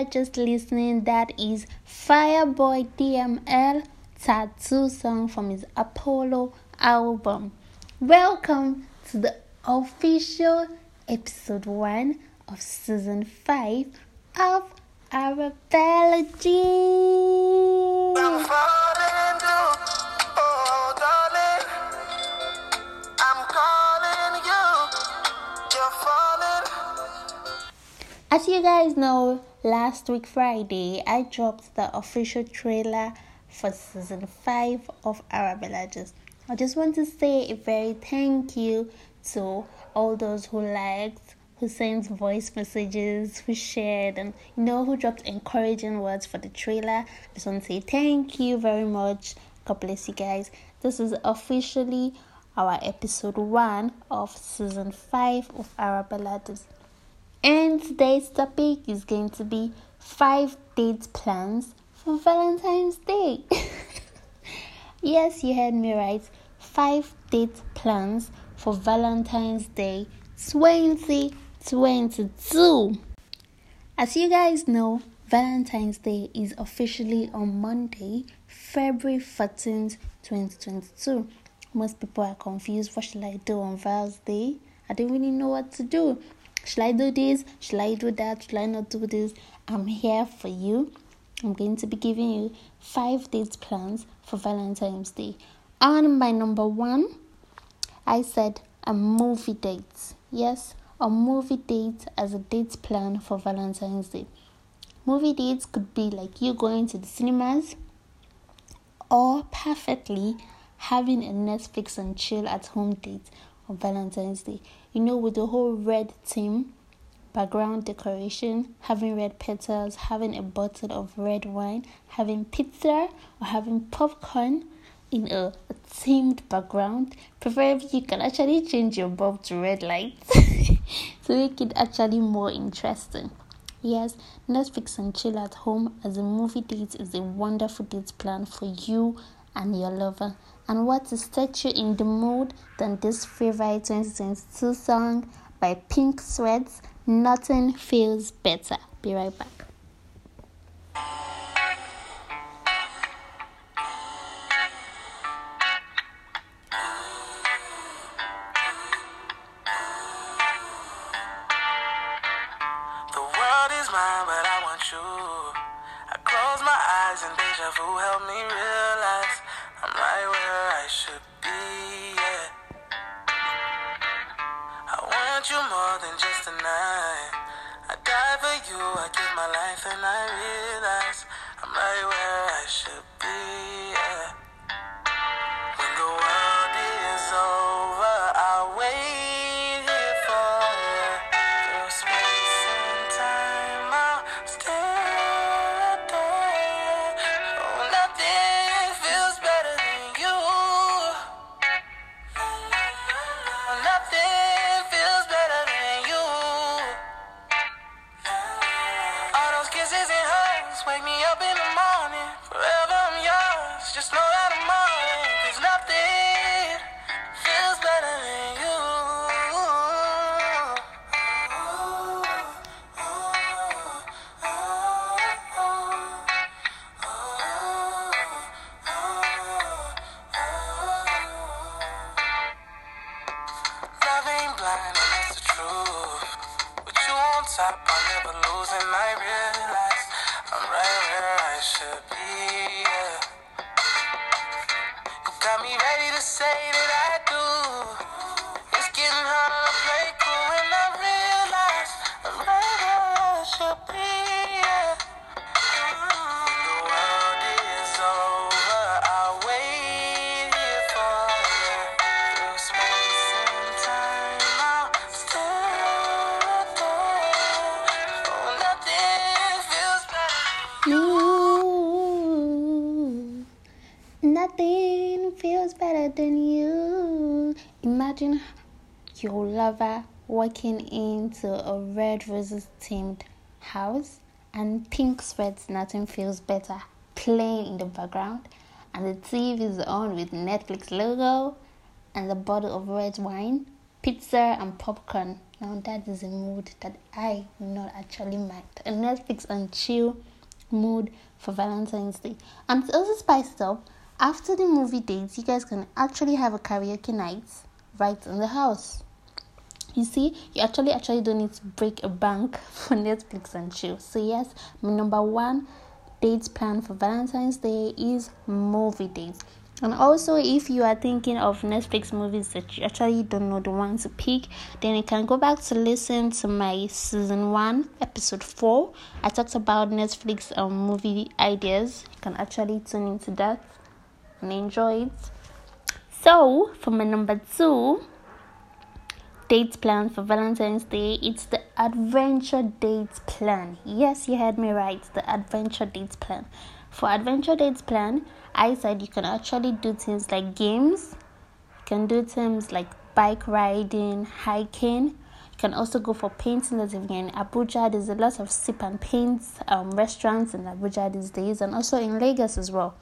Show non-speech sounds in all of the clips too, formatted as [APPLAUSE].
are just listening, that is Fireboy DML tattoo song from his Apollo album. Welcome to the official episode one of season five of Arabella As you guys know, last week Friday I dropped the official trailer for season 5 of Arabella Just. I just want to say a very thank you to all those who liked, who sent voice messages, who shared, and you know who dropped encouraging words for the trailer. I just want to say thank you very much. God bless you guys. This is officially our episode 1 of season 5 of Arabella Just. And today's topic is going to be five date plans for Valentine's Day. [LAUGHS] yes, you heard me right. Five date plans for Valentine's Day 2022. As you guys know, Valentine's Day is officially on Monday, February 14th, 2022. Most people are confused. What should I do on Val's Day? I don't really know what to do. Should I do this? Should I do that? Should I not do this? I'm here for you. I'm going to be giving you five date plans for Valentine's Day. On my number one, I said a movie date. Yes, a movie date as a date plan for Valentine's Day. Movie dates could be like you going to the cinemas or perfectly having a Netflix and chill at home date on Valentine's Day. You know, with the whole red theme, background decoration, having red petals, having a bottle of red wine, having pizza or having popcorn in a, a themed background. Preferably, you can actually change your bulb to red lights [LAUGHS] to make it actually more interesting. Yes, Netflix and chill at home as a movie date is a wonderful date plan for you and your lover. And what to set you in the mood than this favorite 2022 song by Pink Sweats, Nothing Feels Better. Be right back. Walking into a red roses themed house and pink sweats, nothing feels better, playing in the background. and the TV is on with Netflix logo and a bottle of red wine, pizza and popcorn. Now that is a mood that I not actually mind. A Netflix and chill mood for Valentine's Day. And it's also spiced up. After the movie dates, you guys can actually have a karaoke night right in the house. You see, you actually actually don't need to break a bank [LAUGHS] for Netflix and chill. So yes, my number one date plan for Valentine's Day is movie dates. And also, if you are thinking of Netflix movies that you actually don't know the one to pick, then you can go back to listen to my season one, episode four. I talked about Netflix um, movie ideas. You can actually tune into that and enjoy it. So, for my number two date plan for Valentine's Day, it's the adventure dates plan. Yes, you heard me right, the adventure dates plan. For adventure dates plan, I said you can actually do things like games, you can do things like bike riding, hiking. You can also go for painting. That's if in Abuja, there's a lot of sip and paint um, restaurants in Abuja these days, and also in Lagos as well.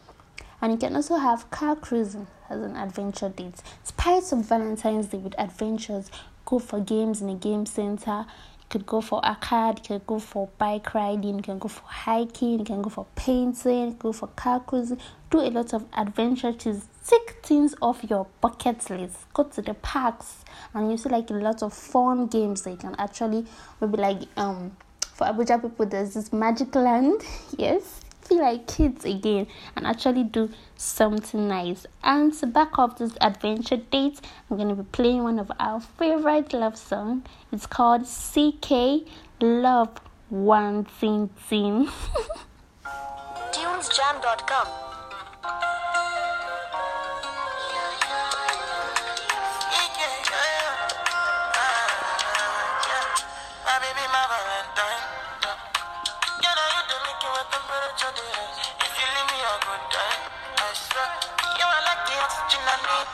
And you can also have car cruising as an adventure date. Spice of Valentine's Day with adventures. Go for games in a game center. You could go for arcade, you can go for bike riding, you can go for hiking, you can go for painting, go for car cruising, do a lot of adventure to tick things off your bucket list. Go to the parks and you see like a lot of fun games that you can actually maybe like um for Abuja people there's this magic land, [LAUGHS] yes, feel like kids again and actually do something nice. And to back up this adventure date, I'm going to be playing one of our favorite love song. It's called CKay Love One Thing Thing. Tunesjam.com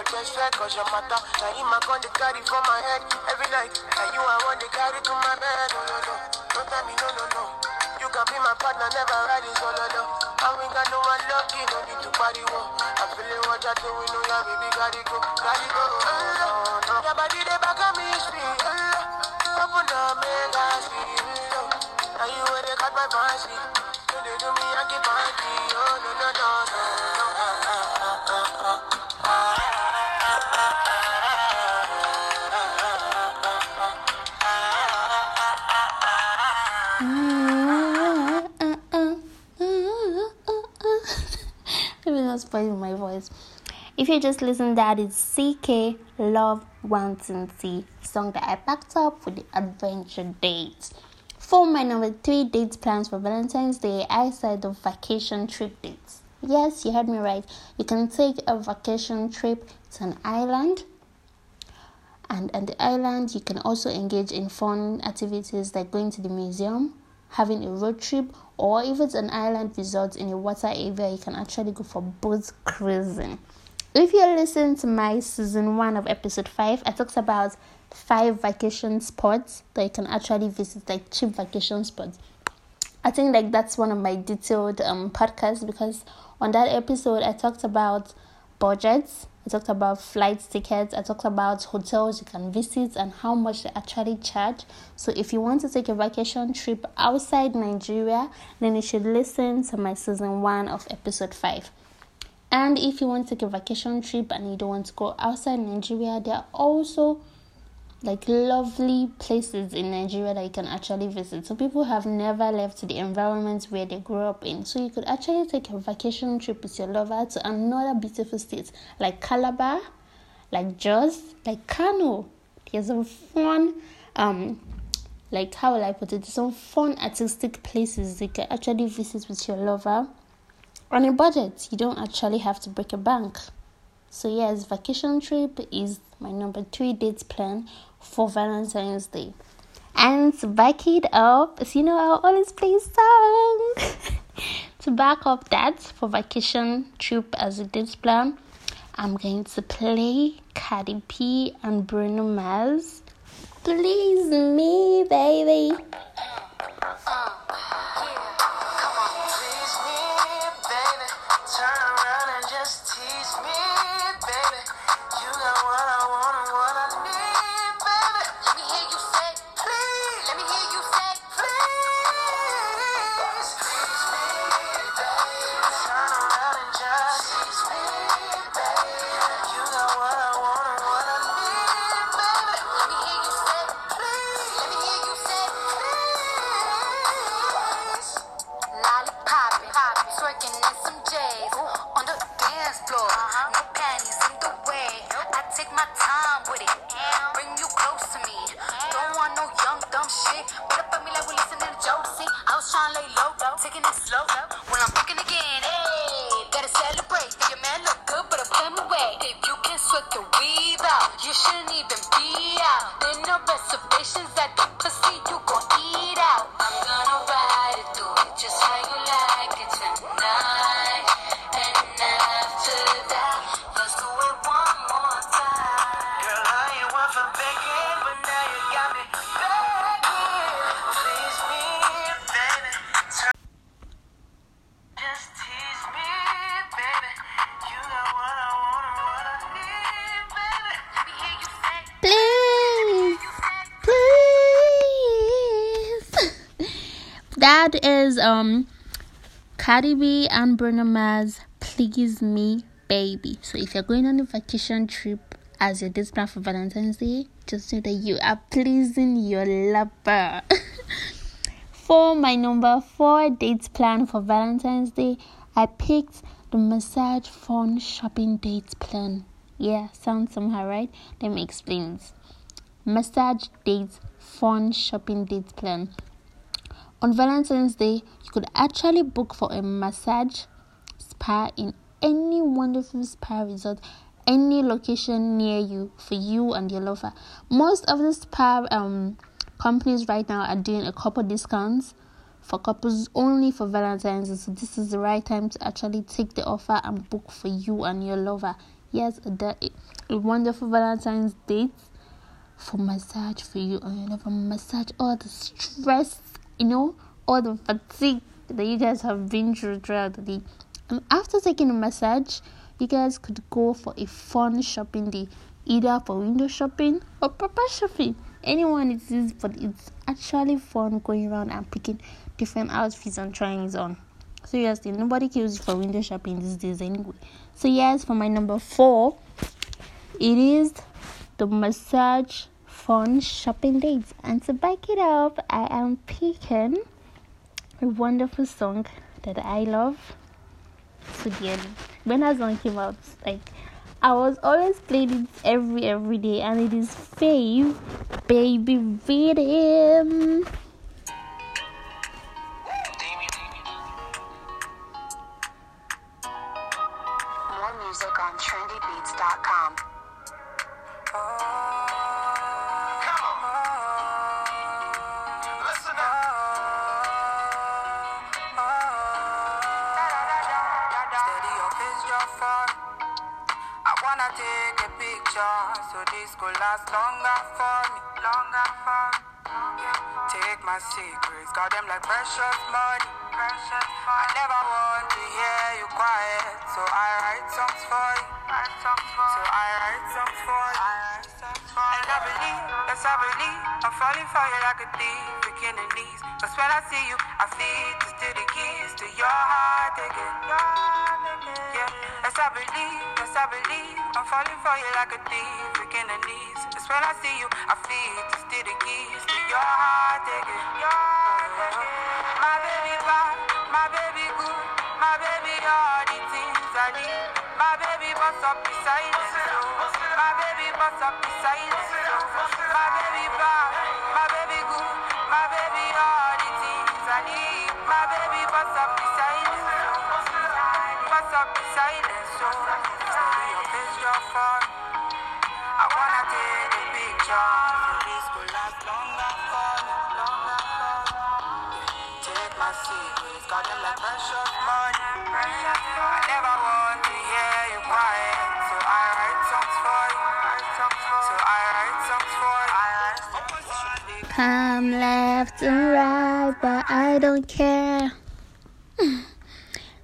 I what they say, cause your matter. Now you my gun, they carry for my head every night. And you I want, they carry to my bed. No, no, no. Don't tell me no, no, no. You can be my partner, never ride riding solo, oh, no. And we got no one lucky, no need to party, whoa. I'm feeling what you're doing, no, yeah, baby, gotta go, gotta go. Oh, no, no. Your body, they back on me, speed. Oh, open up, make I see. Oh, no. now you where they cut my fancy. They do me, I keep on Oh, no, no, no, no. Spoiling my voice. If you just listen, that is CKay Love Wanting Tea song that I packed up for the adventure date. For my number three dates plans for Valentine's Day, I said the vacation trip dates. Yes, you heard me right. You can take a vacation trip to an island. And on the island, you can also engage in fun activities like going to the museum, having a road trip, or if it's an island resort in a water area, you can actually go for boat cruising. If you're listening to my season one of episode five, I talked about five vacation spots that you can actually visit, like cheap vacation spots. I think like that's one of my detailed um podcasts because on that episode, I talked about budgets, I talked about flight tickets, I talked about hotels you can visit and how much they actually charge. So, if you want to take a vacation trip outside Nigeria, then you should listen to my season one of episode 5. And if you want to take a vacation trip and you don't want to go outside Nigeria, there are also like lovely places in Nigeria that you can actually visit. So people have never left the environments where they grew up in. So you could actually take a vacation trip with your lover to another beautiful state like Calabar, like Jos, like Kano. There's some fun um like how will I put it? Some fun artistic places you can actually visit with your lover on a budget. You don't actually have to break a bank. So yes, vacation trip is my number three dates plan for Valentine's Day. And to back it up, as you know, I always play song. [LAUGHS] to back up that for vacation trip as a date plan, I'm going to play Cardi B and Bruno Mars. Please me, baby. That is um Cardi B and Bruno Mars Please Me Baby. So if you're going on a vacation trip as your date plan for Valentine's Day, just know that you are pleasing your lover. [LAUGHS] for my number four date plan for Valentine's Day, I picked the massage fun shopping date plan. Yeah, sounds somehow right. Let me explain. Massage date fun shopping date plan. On Valentine's Day, you could actually book for a massage spa in any wonderful spa resort, any location near you for you and your lover. Most of the spa um, companies right now are doing a couple discounts for couples only for Valentine's. So this is the right time to actually take the offer and book for you and your lover. Yes, a, a wonderful Valentine's date for massage for you and your lover. Massage all the stress you know, all the fatigue that you guys have been through throughout the day. And after taking a massage, you guys could go for a fun shopping day, either for window shopping or proper shopping. Anyone it is, but it's actually fun going around and picking different outfits and trying it on. Seriously, nobody cares for window shopping these days anyway. So yes, for my number four, it is the massage fun shopping dates. And to back it up, I am picking a wonderful song that I love so dearly. When that song came out, like I was always playing it every every day, and it is Fave Baby Riddim. So I write songs for you. So I write songs for you. And I believe yes I believe. I'm falling for you like a thief, freaking the knees. Cause when I see you, I feel to the keys to your heart again. Yes I believe, yes I believe. I'm falling for you like a thief, freaking the knees. Cause when I see you, I feel to the keys to your heart again. My baby bad, my baby good, things My baby bust up beside it. My baby bust up beside it. My baby bad, my baby good, my baby all the things I need. My baby bust up beside it. Bust up beside it, so. Steady your bitch, your fault. I wanna take the picture. This could last longer for me, longer for me. Take my secrets, got them like precious I don't care.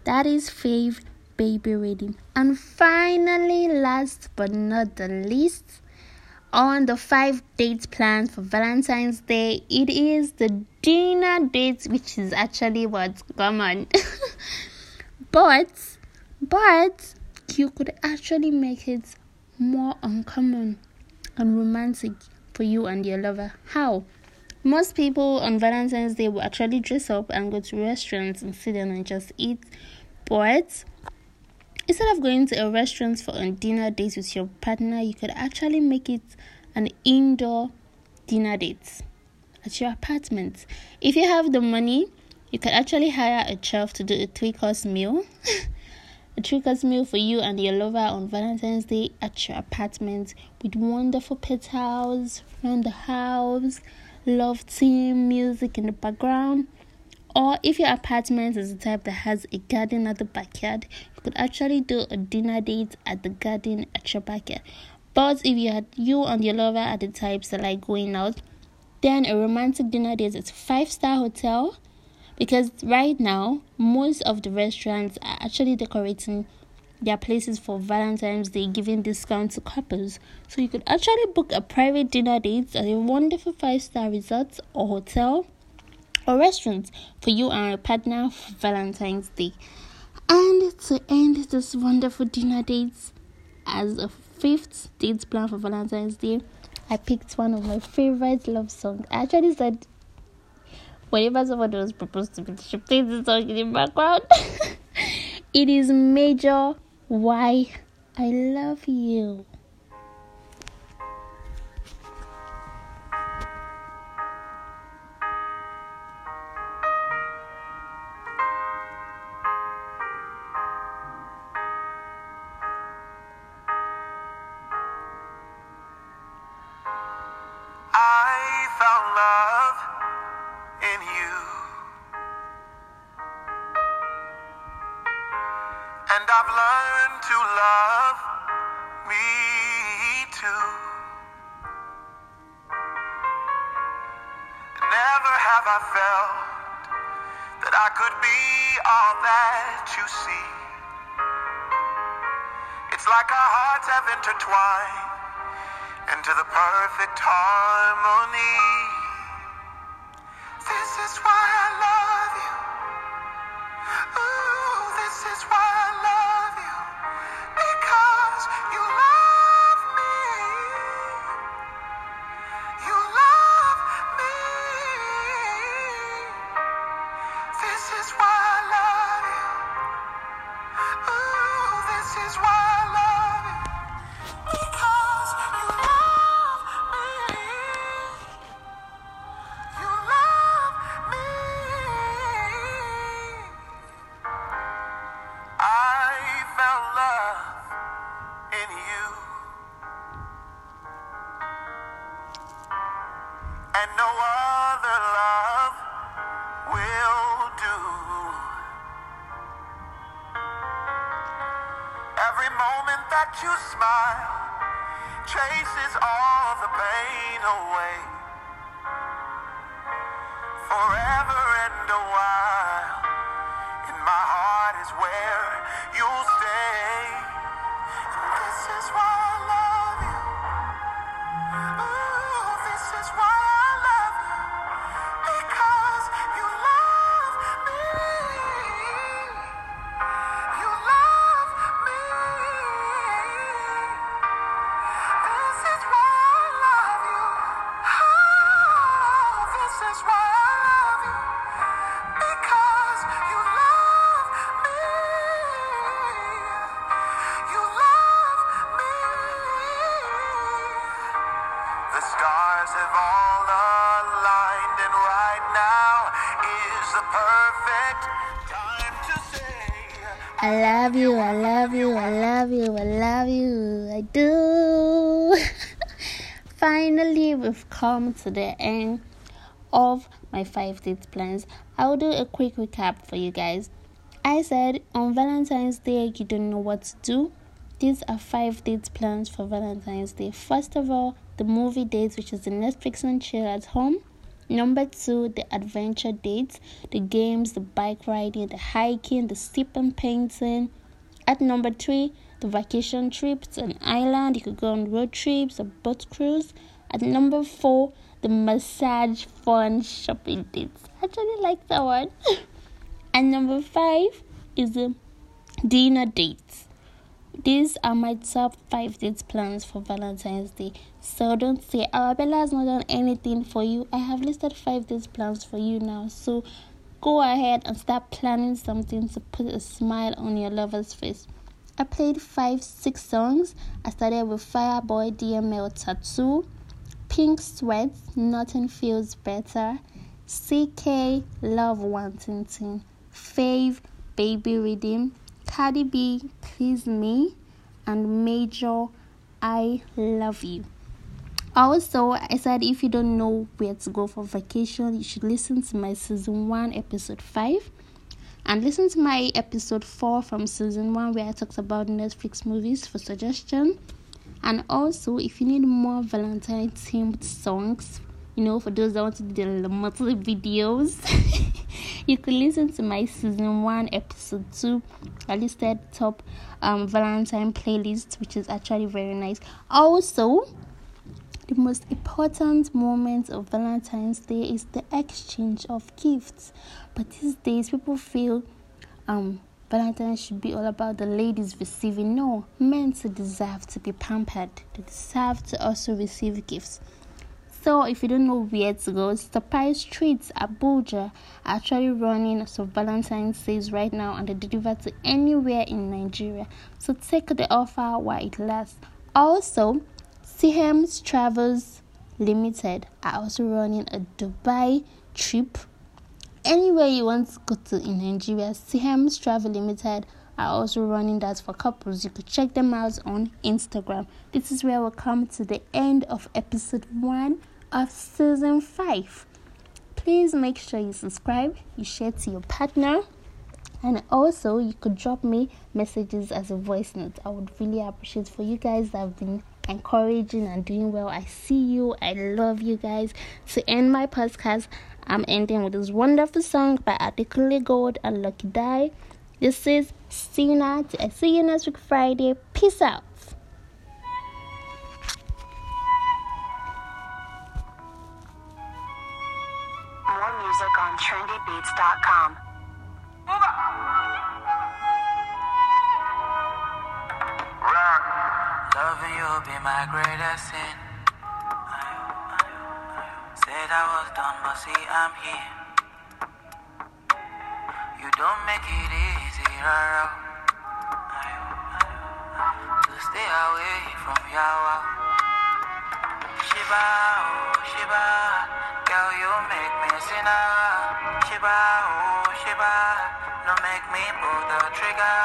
that is Fave Baby Riddim. And finally, last but not the least, on the five dates planned for Valentine's Day, it is the dinner date, which is actually what's common. [LAUGHS] but, but you could actually make it more uncommon and romantic for you and your lover. How? Most people on Valentine's Day will actually dress up and go to restaurants and sit down and just eat. But instead of going to a restaurant for a dinner date with your partner, you could actually make it an indoor dinner date at your apartment. If you have the money, you could actually hire a chef to do a three course meal. [LAUGHS] a three course meal for you and your lover on Valentine's Day at your apartment with wonderful petals around the house, love theme music in the background. Or if your apartment is the type that has a garden at the backyard, you could actually do a dinner date at the garden at your backyard. But if you had you and your lover are the types that like going out, then a romantic dinner date is five star hotel because right now most of the restaurants are actually decorating their places for Valentine's Day, giving discounts to couples. So you could actually book a private dinner date at a wonderful five star resort or hotel or restaurant for you and your partner for Valentine's Day. And to end this wonderful dinner date as a fifth date plan for Valentine's Day, I picked one of my favorite love songs. I actually said whenever someone was proposed to me, she plays this song in the background. [LAUGHS] it is Major Why I Love You. Have intertwined into the perfect harmony. Every moment that you smile chases all the pain away. Forever and a while, in my heart is where I love you, I love you, I love you, I love you, I do. [LAUGHS] Finally, we've come to the end of my five date plans. I'll do a quick recap for you guys. I said on Valentine's Day, you don't know what to do. These are five date plans for Valentine's Day. First of all, the movie dates, which is the Netflix and chill at home. Number two, the adventure dates, the games, the bike riding, the hiking, the stepping painting. At number three, the vacation trips an island. You could go on road trips, a boat cruise. At number four, the massage fun shopping dates. I actually like that one. [LAUGHS] and number five is the dinner dates. These are my top five dates plans for Valentine's Day. So don't say, Oh, Bella has not done anything for you. I have listed five dates plans for you now. So go ahead and start planning something to put a smile on your lover's face. I played five, six songs. I started with Fireboy DML Tattoo, Pink Sweats, Nothing Feels Better, CKay Love Nwantiti, Fave Baby Riddim, Cardi B, Please Me, and Major, I Love You. Also, I said if you don't know where to go for vacation, you should listen to my season 1, episode 5, and listen to my episode 4 from season 1 where I talked about Netflix movies for suggestion. And also, if you need more Valentine themed songs, you know, for those that want to do the monthly videos. [LAUGHS] you could listen to my season one, episode two. I listed top um, Valentine playlist, which is actually very nice. Also, the most important moment of Valentine's Day is the exchange of gifts. But these days, people feel um should be all about the ladies receiving. No, men deserve to be pampered. They deserve to also receive gifts. So if you don't know where to go, Tapai Streets, Abuja, are actually running some Valentine's sales right now and they deliver to anywhere in Nigeria. So take the offer while it lasts. Also, Sihems Travels Limited are also running a Dubai trip. Anywhere you want to go to in Nigeria, Sihems Travel Limited are also running that for couples. You could check them out on Instagram. This is where we come to the end of episode one of season 5. Please make sure you subscribe, you share to your partner, and also you could drop me messages as a voice note. I would really appreciate for you guys that have been encouraging and doing well. I see you, I love you guys. To end my podcast, I'm ending with this wonderful song by Adekunle Gold and Lucky Daye. This is Sinner. I see you next week Friday. Peace out. No make me pull the trigger.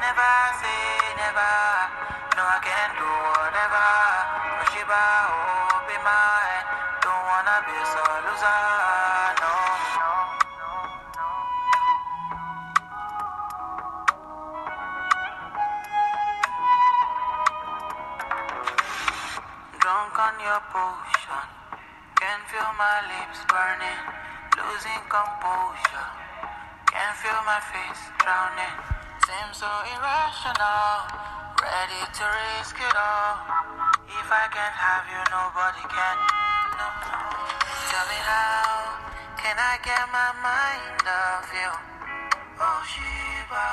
Never say never. No, I can do whatever. Shiba, oh be mine. Don't wanna be so loser. Drunk on your potion. Can feel my lips burning, losing composure. Can feel my face drowning. Seems so irrational, ready to risk it all. If I can't have you, nobody can. No. Tell me how can I get my mind off you? Oh, Shiba.